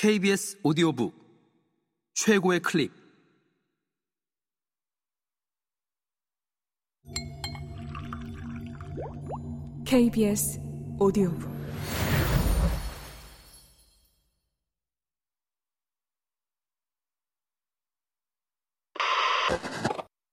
KBS 오디오북 최고의 클립. KBS 오디오북.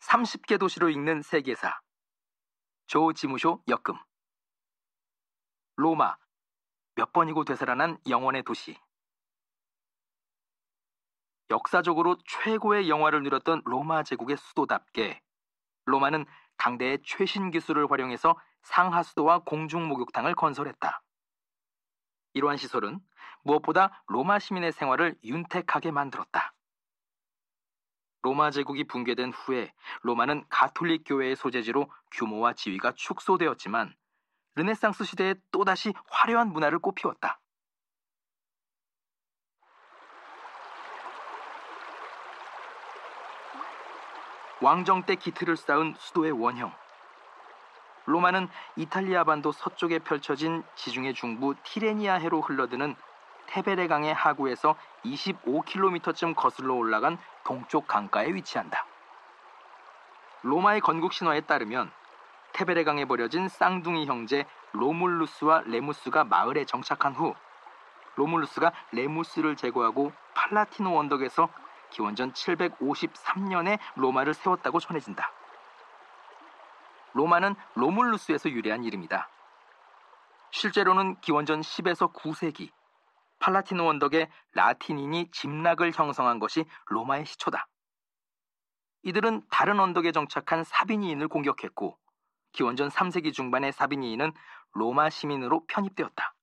30개 도시로 읽는 세계사. 조 지무쇼 역금. 로마. 몇 번이고 되살아난 영원의 도시 역사적으로 최고의 영화를 누렸던 로마 제국의 수도답게 로마는 당대의 최신 기술을 활용해서 상하수도와 공중 목욕탕을 건설했다. 이러한 시설은 무엇보다 로마 시민의 생활을 윤택하게 만들었다. 로마 제국이 붕괴된 후에 로마는 가톨릭 교회의 소재지로 규모와 지위가 축소되었지만 르네상스 시대에 또다시 화려한 문화를 꽃피웠다. 왕정 때 기틀을 쌓은 수도의 원형. 로마는 이탈리아 반도 서쪽에 펼쳐진 지중해 중부 티레니아 해로 흘러드는 테베레 강의 하구에서 25km쯤 거슬러 올라간 동쪽 강가에 위치한다. 로마의 건국 신화에 따르면 테베레 강에 버려진 쌍둥이 형제 로물루스와 레무스가 마을에 정착한 후 로물루스가 레무스를 제거하고 팔라티노 언덕에서 기원전 753년에 로마를 세웠다고 전해진다. 로마는 로물루스에서 유래한 이름이다. 실제로는 기원전 10에서 9세기 팔라티노 언덕에 라틴인이 집락을 형성한 것이 로마의 시초다. 이들은 다른 언덕에 정착한 사비니인을 공격했고 기원전 3세기 중반의 사비니인은 로마 시민으로 편입되었다.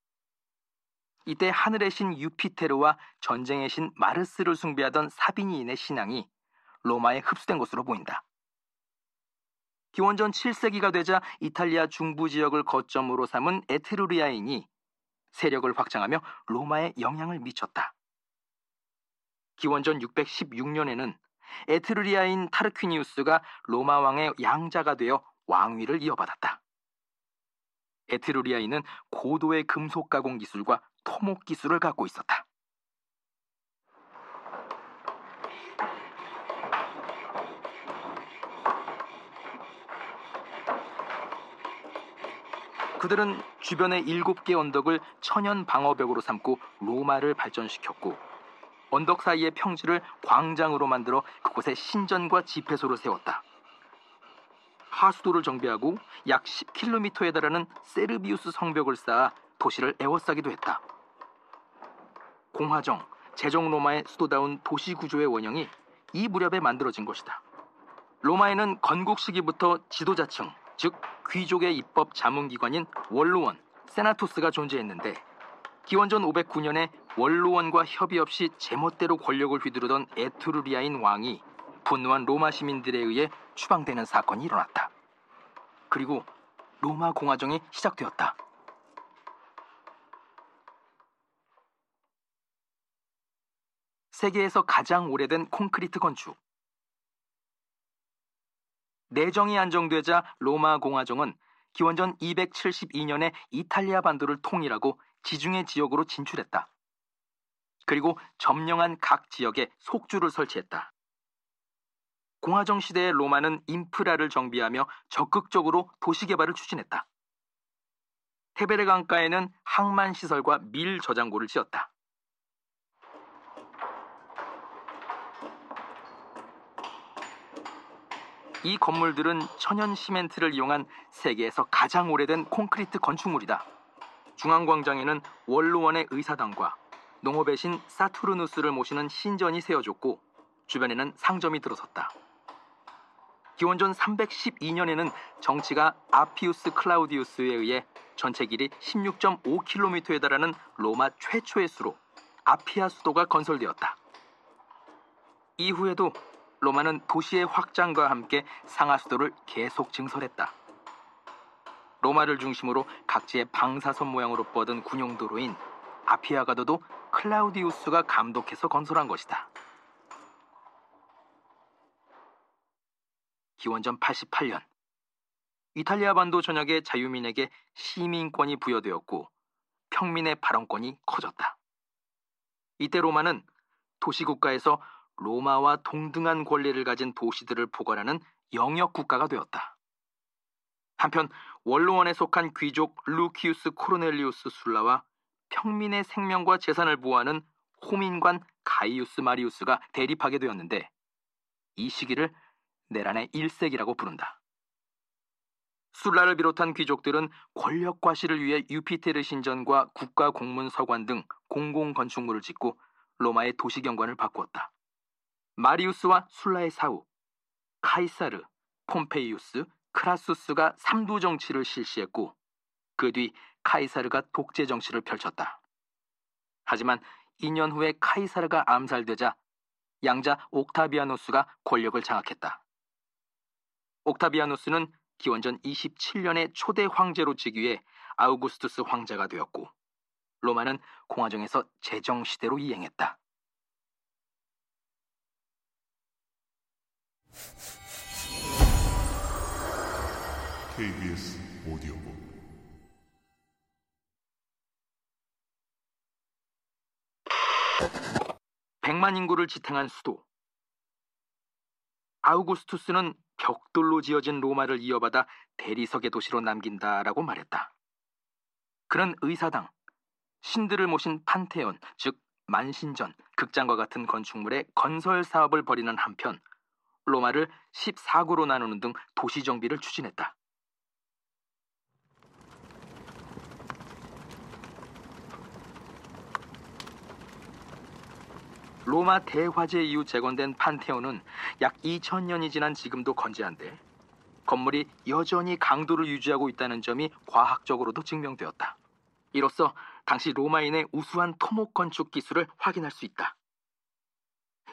이때 하늘의 신 유피테르와 전쟁의 신 마르스를 숭배하던 사비니인의 신앙이 로마에 흡수된 것으로 보인다. 기원전 7세기가 되자 이탈리아 중부 지역을 거점으로 삼은 에트루리아인이 세력을 확장하며 로마에 영향을 미쳤다. 기원전 616년에는 에트루리아인 타르퀴니우스가 로마 왕의 양자가 되어 왕위를 이어받았다. 에트루리아인은 고도의 금속 가공 기술과 토목 기술을 갖고 있었다. 그들은 주변의 일곱 개 언덕을 천연 방어벽으로 삼고 로마를 발전시켰고 언덕 사이의 평지를 광장으로 만들어 그곳에 신전과 집회소를 세웠다. 하수도를 정비하고 약 10km에 달하는 세르비우스 성벽을 쌓아 도시를 에워싸기도 했다. 공화정, 제정 로마의 수도다운 도시 구조의 원형이 이 무렵에 만들어진 것이다. 로마에는 건국 시기부터 지도자층, 즉 귀족의 입법 자문기관인 원로원, 세나토스가 존재했는데 기원전 509년에 원로원과 협의 없이 제멋대로 권력을 휘두르던 에투르리아인 왕이 분노한 로마 시민들에 의해 추방되는 사건이 일어났다. 그리고 로마 공화정이 시작되었다. 세계에서 가장 오래된 콘크리트 건축. 내정이 안정되자 로마 공화정은 기원전 272년에 이탈리아 반도를 통일하고 지중해 지역으로 진출했다. 그리고 점령한 각 지역에 속주를 설치했다. 공화정 시대의 로마는 인프라를 정비하며 적극적으로 도시 개발을 추진했다. 테베레 강가에는 항만 시설과 밀 저장고를 지었다. 이 건물들은 천연 시멘트를 이용한 세계에서 가장 오래된 콘크리트 건축물이다. 중앙광장에는 원로원의 의사당과 농업의 신 사투르누스를 모시는 신전이 세워졌고 주변에는 상점이 들어섰다. 기원전 312년에는 정치가 아피우스 클라우디우스에 의해 전체 길이 16.5km에 달하는 로마 최초의 수로 아피아 수도가 건설되었다. 이후에도 로마는 도시의 확장과 함께 상하 수도를 계속 증설했다. 로마를 중심으로 각지의 방사선 모양으로 뻗은 군용도로인 아피아가도도 클라우디우스가 감독해서 건설한 것이다. 기원전 88년 이탈리아 반도 전역의 자유민에게 시민권이 부여되었고 평민의 발언권이 커졌다. 이때 로마는 도시국가에서 로마와 동등한 권리를 가진 도시들을 포괄하는 영역 국가가 되었다. 한편 원로원에 속한 귀족 루키우스 코르넬리우스 술라와 평민의 생명과 재산을 보호하는 호민관 가이우스 마리우스가 대립하게 되었는데 이 시기를 내란의 1세기라고 부른다. 술라를 비롯한 귀족들은 권력 과시를 위해 유피테르 신전과 국가 공문서관 등 공공 건축물을 짓고 로마의 도시 경관을 바꾸었다. 마리우스와 술라의 사후, 카이사르, 폼페이우스, 크라수스가 삼두 정치를 실시했고 그 뒤 카이사르가 독재 정치를 펼쳤다. 하지만 2년 후에 카이사르가 암살되자 양자 옥타비아누스가 권력을 장악했다. 옥타비아누스는 기원전 27년에 초대 황제로 즉위해 아우구스투스 황제가 되었고 로마는 공화정에서 제정 시대로 이행했다. KBS 오디오북 100만 인구를 지탱한 수도. 아우구스투스는 벽돌로 지어진 로마를 이어받아 대리석의 도시로 남긴다라고 말했다. 그는 의사당, 신들을 모신 판테온, 즉 만신전, 극장과 같은 건축물의 건설 사업을 벌이는 한편 로마를 14구로 나누는 등 도시 정비를 추진했다. 로마 대화재 이후 재건된 판테온은 약 2000년이 지난 지금도 건재한데 건물이 여전히 강도를 유지하고 있다는 점이 과학적으로도 증명되었다. 이로써 당시 로마인의 우수한 토목 건축 기술을 확인할 수 있다.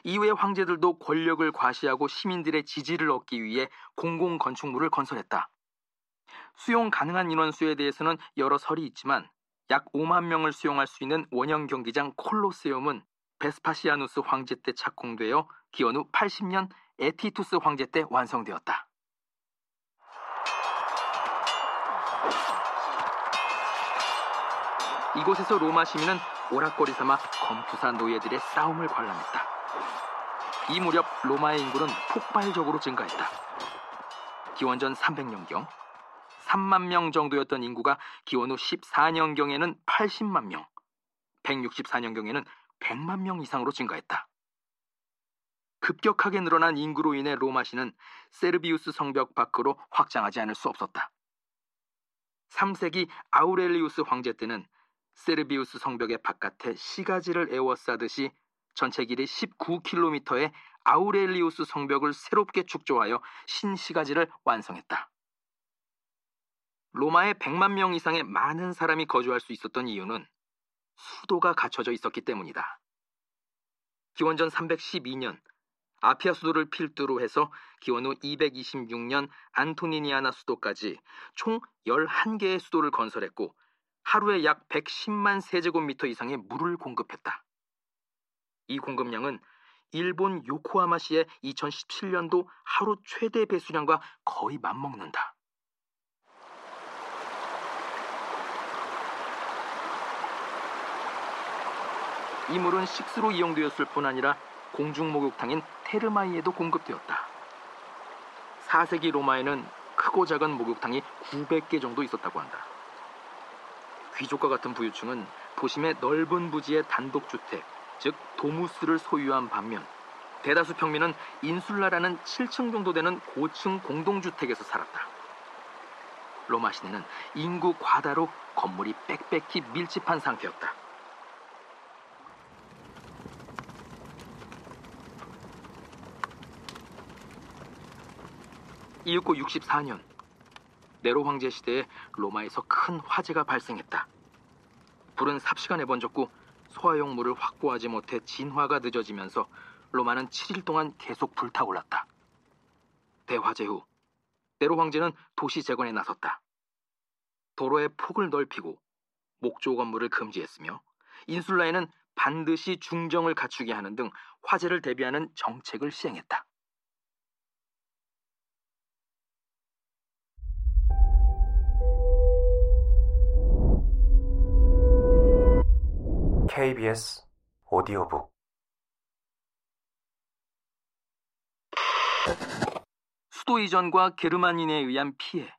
이후의 황제들도 권력을 과시하고 시민들의 지지를 얻기 위해 공공 건축물을 건설했다. 수용 가능한 인원수에 대해서는 여러 설이 있지만 약 5만 명을 수용할 수 있는 원형 경기장 콜로세움은 베스파시아누스 황제 때 착공되어 기원 후 80년에 티투스 황제 때 완성되었다. 이곳에서 로마 시민은 오락거리 삼아 검투사 노예들의 싸움을 관람했다. 이 무렵 로마의 인구는 폭발적으로 증가했다. 기원전 300년경 3만 명 정도였던 인구가 기원 후 14년경에는 80만 명, 164년경에는 100만 명 이상으로 증가했다. 급격하게 늘어난 인구로 인해 로마시는 세르비우스 성벽 밖으로 확장하지 않을 수 없었다. 3세기 아우렐리우스 황제 때는 세르비우스 성벽의 바깥에 시가지를 에워싸듯이 전체 길이 19km의 아우렐리우스 성벽을 새롭게 축조하여 신시가지를 완성했다. 로마에 100만 명 이상의 많은 사람이 거주할 수 있었던 이유는 수도가 갖춰져 있었기 때문이다. 기원전 312년 아피아 수도를 필두로 해서 기원 후 226년 안토니니아나 수도까지 총 11개의 수도를 건설했고 하루에 약 110만 세제곱미터 이상의 물을 공급했다. 이 공급량은 일본 요코하마시의 2017년도 하루 최대 배수량과 거의 맞먹는다. 이 물은 식수로 이용되었을 뿐 아니라 공중 목욕탕인 테르마이에도 공급되었다. 4세기 로마에는 크고 작은 목욕탕이 900개 정도 있었다고 한다. 귀족과 같은 부유층은 도심의 넓은 부지의 단독주택, 즉 도무스를 소유한 반면 대다수 평민은 인술라라는 7층 정도 되는 고층 공동주택에서 살았다. 로마 시내는 인구 과다로 건물이 빽빽히 밀집한 상태였다. 이윽고 64년 네로 황제 시대에 로마에서 큰 화재가 발생했다. 불은 삽시간에 번졌고 소화용 물을 확보하지 못해 진화가 늦어지면서 로마는 7일 동안 계속 불타올랐다. 대화재 후 네로 황제는 도시 재건에 나섰다. 도로의 폭을 넓히고 목조 건물을 금지했으며 인술라에는 반드시 중정을 갖추게 하는 등 화재를 대비하는 정책을 시행했다. KBS 오디오북 수도 이전과 게르만인에 의한 피해.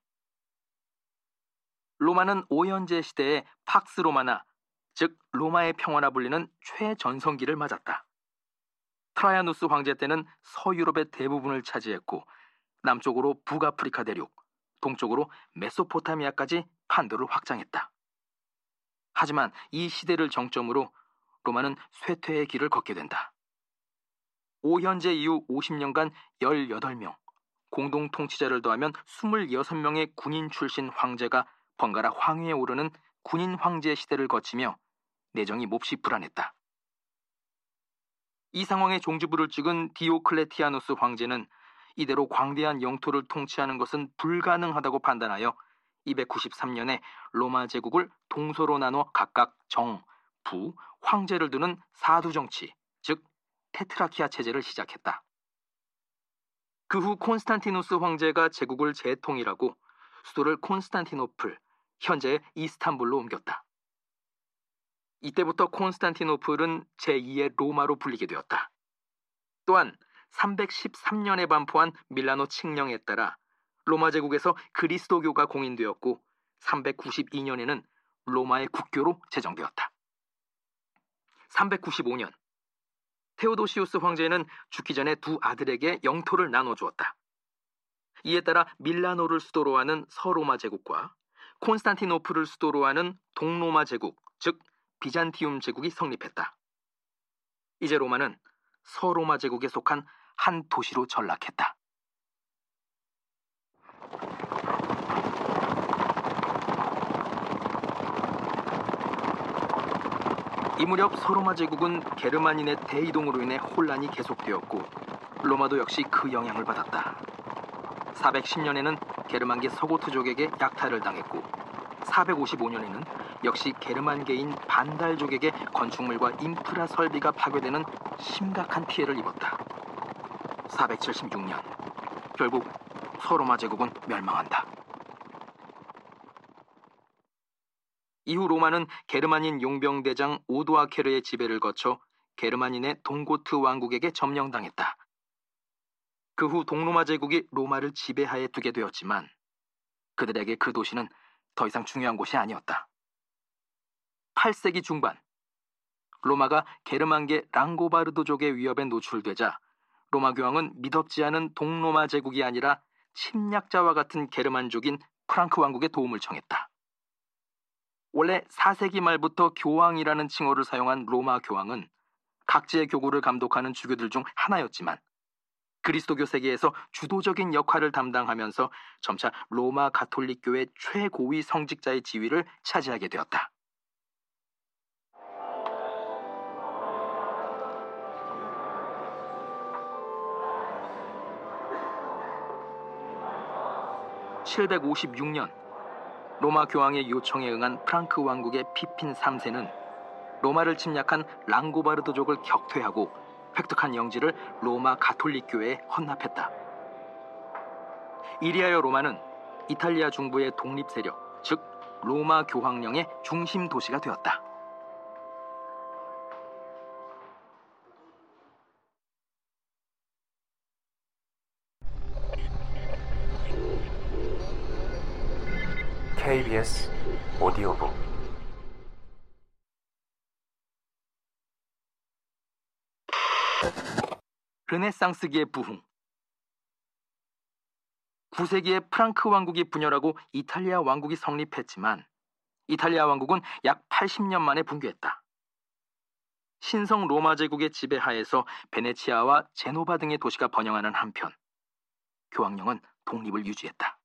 로마는 오현제 시대의 팍스 로마나, 즉 로마의 평화라 불리는 최전성기를 맞았다. 트라이아누스 황제 때는 서유럽의 대부분을 차지했고 남쪽으로 북아프리카 대륙, 동쪽으로 메소포타미아까지 판도를 확장했다. 하지만 이 시대를 정점으로 로마는 쇠퇴의 길을 걷게 된다. 오현제 이후 50년간 18명, 공동 통치자를 더하면 26명의 군인 출신 황제가 번갈아 황위에 오르는 군인 황제 시대를 거치며 내정이 몹시 불안했다. 이 상황에 종지부를 찍은 디오클레티아누스 황제는 이대로 광대한 영토를 통치하는 것은 불가능하다고 판단하여 293년에 로마 제국을 동서로 나눠 각각 정, 부, 황제를 두는 사두 정치, 즉 테트라키아 체제를 시작했다. 그 후 콘스탄티누스 황제가 제국을 재통일하고 수도를 콘스탄티노플, 현재의 이스탄불로 옮겼다. 이때부터 콘스탄티노플은 제2의 로마로 불리게 되었다. 또한 313년에 반포한 밀라노 칙령에 따라 로마 제국에서 그리스도교가 공인되었고 392년에는 로마의 국교로 제정되었다. 395년 테오도시우스 황제는 죽기 전에 두 아들에게 영토를 나눠주었다. 이에 따라 밀라노를 수도로 하는 서로마 제국과 콘스탄티노플을 수도로 하는 동로마 제국, 즉 비잔티움 제국이 성립했다. 이제 로마는 서로마 제국에 속한 한 도시로 전락했다. 이 무렵 서로마 제국은 게르만인의 대이동으로 인해 혼란이 계속되었고 로마도 역시 그 영향을 받았다. 410년에는 게르만계 서고트족에게 약탈을 당했고 455년에는 역시 게르만계인 반달족에게 건축물과 인프라 설비가 파괴되는 심각한 피해를 입었다. 476년 결국 서로마 제국은 멸망한다. 이후 로마는 게르만인 용병대장 오도아케르의 지배를 거쳐 게르만인의 동고트 왕국에게 점령당했다. 그 후 동로마 제국이 로마를 지배하에 두게 되었지만 그들에게 그 도시는 더 이상 중요한 곳이 아니었다. 8세기 중반 로마가 게르만계 랑고바르도족의 위협에 노출되자 로마 교황은 미덥지 않은 동로마 제국이 아니라 침략자와 같은 게르만족인 프랑크 왕국의 도움을 청했다. 원래 4세기 말부터 교황이라는 칭호를 사용한 로마 교황은 각지의 교구를 감독하는 주교들 중 하나였지만 그리스도교 세계에서 주도적인 역할을 담당하면서 점차 로마 가톨릭교의 최고위 성직자의 지위를 차지하게 되었다. (756년) 로마 교황의 요청에 응한 프랑크 왕국의 피핀 3세는 로마를 침략한 랑고바르도족을 격퇴하고 획득한 영지를 로마 가톨릭 교회에 헌납했다. 이리하여 로마는 이탈리아 중부의 독립 세력, 즉 로마 교황령의 중심 도시가 되었다. KBS 오디오북 르네상스기의 부흥 9세기에 프랑크 왕국이 분열하고 이탈리아 왕국이 성립했지만 이탈리아 왕국은 약 80년 만에 붕괴했다. 신성 로마 제국의 지배하에서 베네치아와 제노바 등의 도시가 번영하는 한편 교황령은 독립을 유지했다.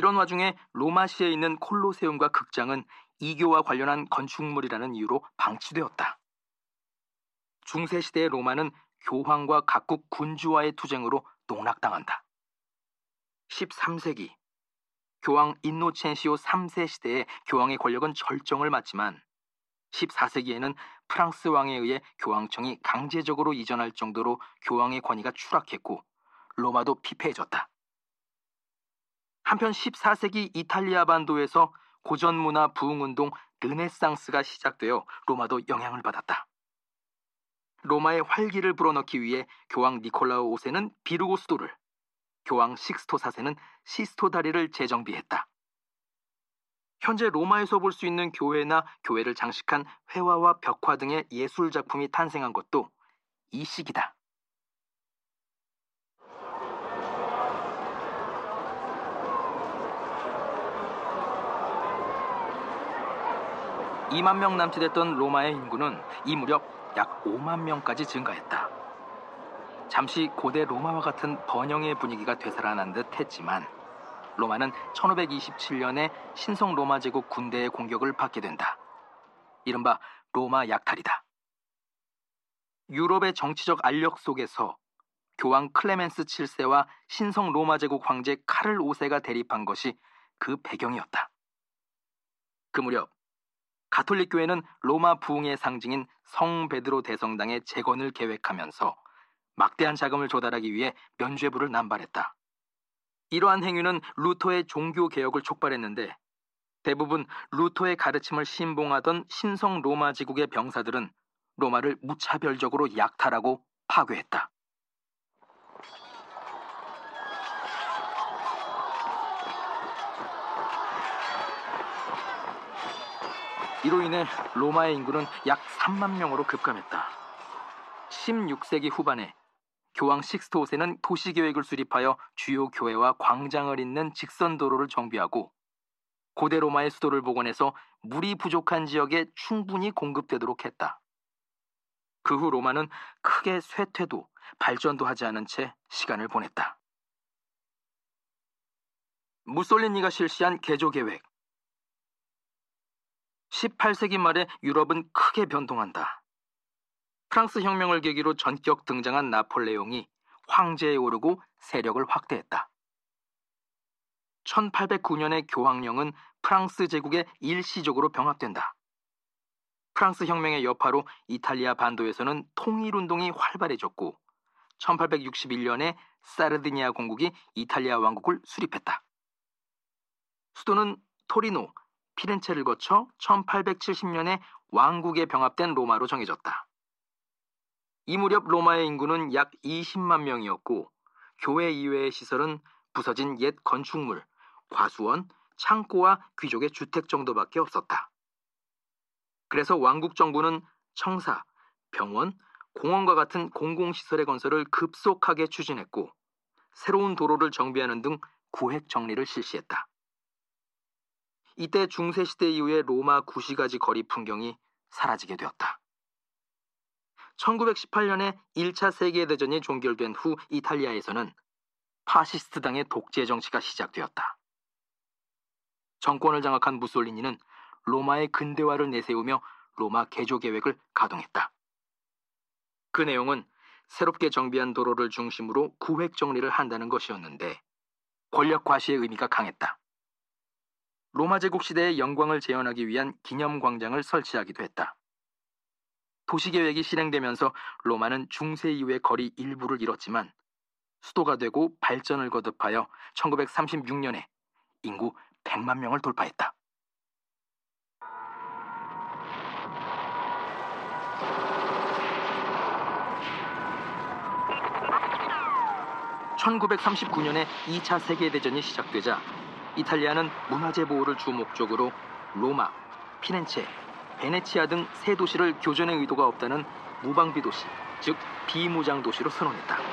이런 와중에 로마시에 있는 콜로세움과 극장은 이교와 관련한 건축물이라는 이유로 방치되었다. 중세시대의 로마는 교황과 각국 군주와의 투쟁으로 농락당한다. 13세기 교황 인노첸시오 3세 시대에 교황의 권력은 절정을 맞지만 14세기에는 프랑스 왕에 의해 교황청이 강제적으로 이전할 정도로 교황의 권위가 추락했고 로마도 피폐해졌다. 한편 14세기 이탈리아 반도에서 고전 문화 부흥 운동 르네상스가 시작되어 로마도 영향을 받았다. 로마의 활기를 불어넣기 위해 교황 니콜라우 5세는 비르고 수도를, 교황 식스토 4세는 시스토 다리를 재정비했다. 현재 로마에서 볼 수 있는 교회나 교회를 장식한 회화와 벽화 등의 예술 작품이 탄생한 것도 이 시기다. 2만 명 남짓했던 로마의 인구는 이 무렵 약 5만 명까지 증가했다. 잠시 고대 로마와 같은 번영의 분위기가 되살아난 듯 했지만 로마는 1527년에 신성 로마 제국 군대의 공격을 받게 된다. 이른바 로마 약탈이다. 유럽의 정치적 알력 속에서 교황 클레멘스 7세와 신성 로마 제국 황제 카를 5세가 대립한 것이 그 배경이었다. 그 무렵 가톨릭 교회는 로마 부흥의 상징인 성 베드로 대성당의 재건을 계획하면서 막대한 자금을 조달하기 위해 면죄부를 남발했다. 이러한 행위는 루터의 종교 개혁을 촉발했는데 대부분 루터의 가르침을 신봉하던 신성 로마 지국의 병사들은 로마를 무차별적으로 약탈하고 파괴했다. 이로 인해 로마의 인구는 약 3만 명으로 급감했다. 16세기 후반에 교황 식스토 5세는 도시 계획을 수립하여 주요 교회와 광장을 잇는 직선 도로를 정비하고 고대 로마의 수도를 복원해서 물이 부족한 지역에 충분히 공급되도록 했다. 그 후 로마는 크게 쇠퇴도 발전도 하지 않은 채 시간을 보냈다. 무솔리니가 실시한 개조 계획 18세기 말에 유럽은 크게 변동한다. 프랑스 혁명을 계기로 전격 등장한 나폴레옹이 황제에 오르고 세력을 확대했다. 1809년의 교황령은 프랑스 제국에 일시적으로 병합된다. 프랑스 혁명의 여파로 이탈리아 반도에서는 통일운동이 활발해졌고 1861년에 사르디니아 공국이 이탈리아 왕국을 수립했다. 수도는 토리노, 피렌체를 거쳐 1870년에 왕국에 병합된 로마로 정해졌다. 이 무렵 로마의 인구는 약 20만 명이었고 교회 이외의 시설은 부서진 옛 건축물, 과수원, 창고와 귀족의 주택 정도밖에 없었다. 그래서 왕국 정부는 청사, 병원, 공원과 같은 공공시설의 건설을 급속하게 추진했고 새로운 도로를 정비하는 등 구획 정리를 실시했다. 이때 중세시대 이후의 로마 구시가지 거리 풍경이 사라지게 되었다. 1918년에 1차 세계대전이 종결된 후 이탈리아에서는 파시스트당의 독재 정치가 시작되었다. 정권을 장악한 무솔리니는 로마의 근대화를 내세우며 로마 개조 계획을 가동했다. 그 내용은 새롭게 정비한 도로를 중심으로 구획 정리를 한다는 것이었는데 권력 과시의 의미가 강했다. 로마 제국 시대의 영광을 재현하기 위한 기념 광장을 설치하기도 했다. 도시 계획이 실행되면서 로마는 중세 이후의 거리 일부를 잃었지만 수도가 되고 발전을 거듭하여 1936년에 인구 100만 명을 돌파했다. (1939년에) 2차 세계대전이 시작되자 이탈리아는 문화재 보호를 주 목적으로 로마, 피렌체, 베네치아 등 세 도시를 교전의 의도가 없다는 무방비 도시, 즉 비무장 도시로 선언했다.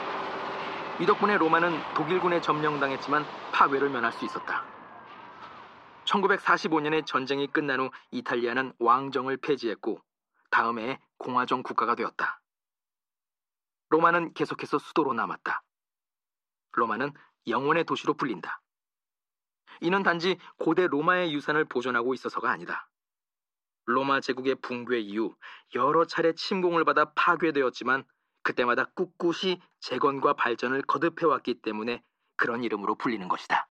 이 덕분에 로마는 독일군에 점령당했지만 파괴를 면할 수 있었다. 1945년에 전쟁이 끝난 후 이탈리아는 왕정을 폐지했고 다음 해에 공화정 국가가 되었다. 로마는 계속해서 수도로 남았다. 로마는 영원의 도시로 불린다. 이는 단지 고대 로마의 유산을 보존하고 있어서가 아니다. 로마 제국의 붕괴 이후 여러 차례 침공을 받아 파괴되었지만 그때마다 꿋꿋이 재건과 발전을 거듭해왔기 때문에 그런 이름으로 불리는 것이다.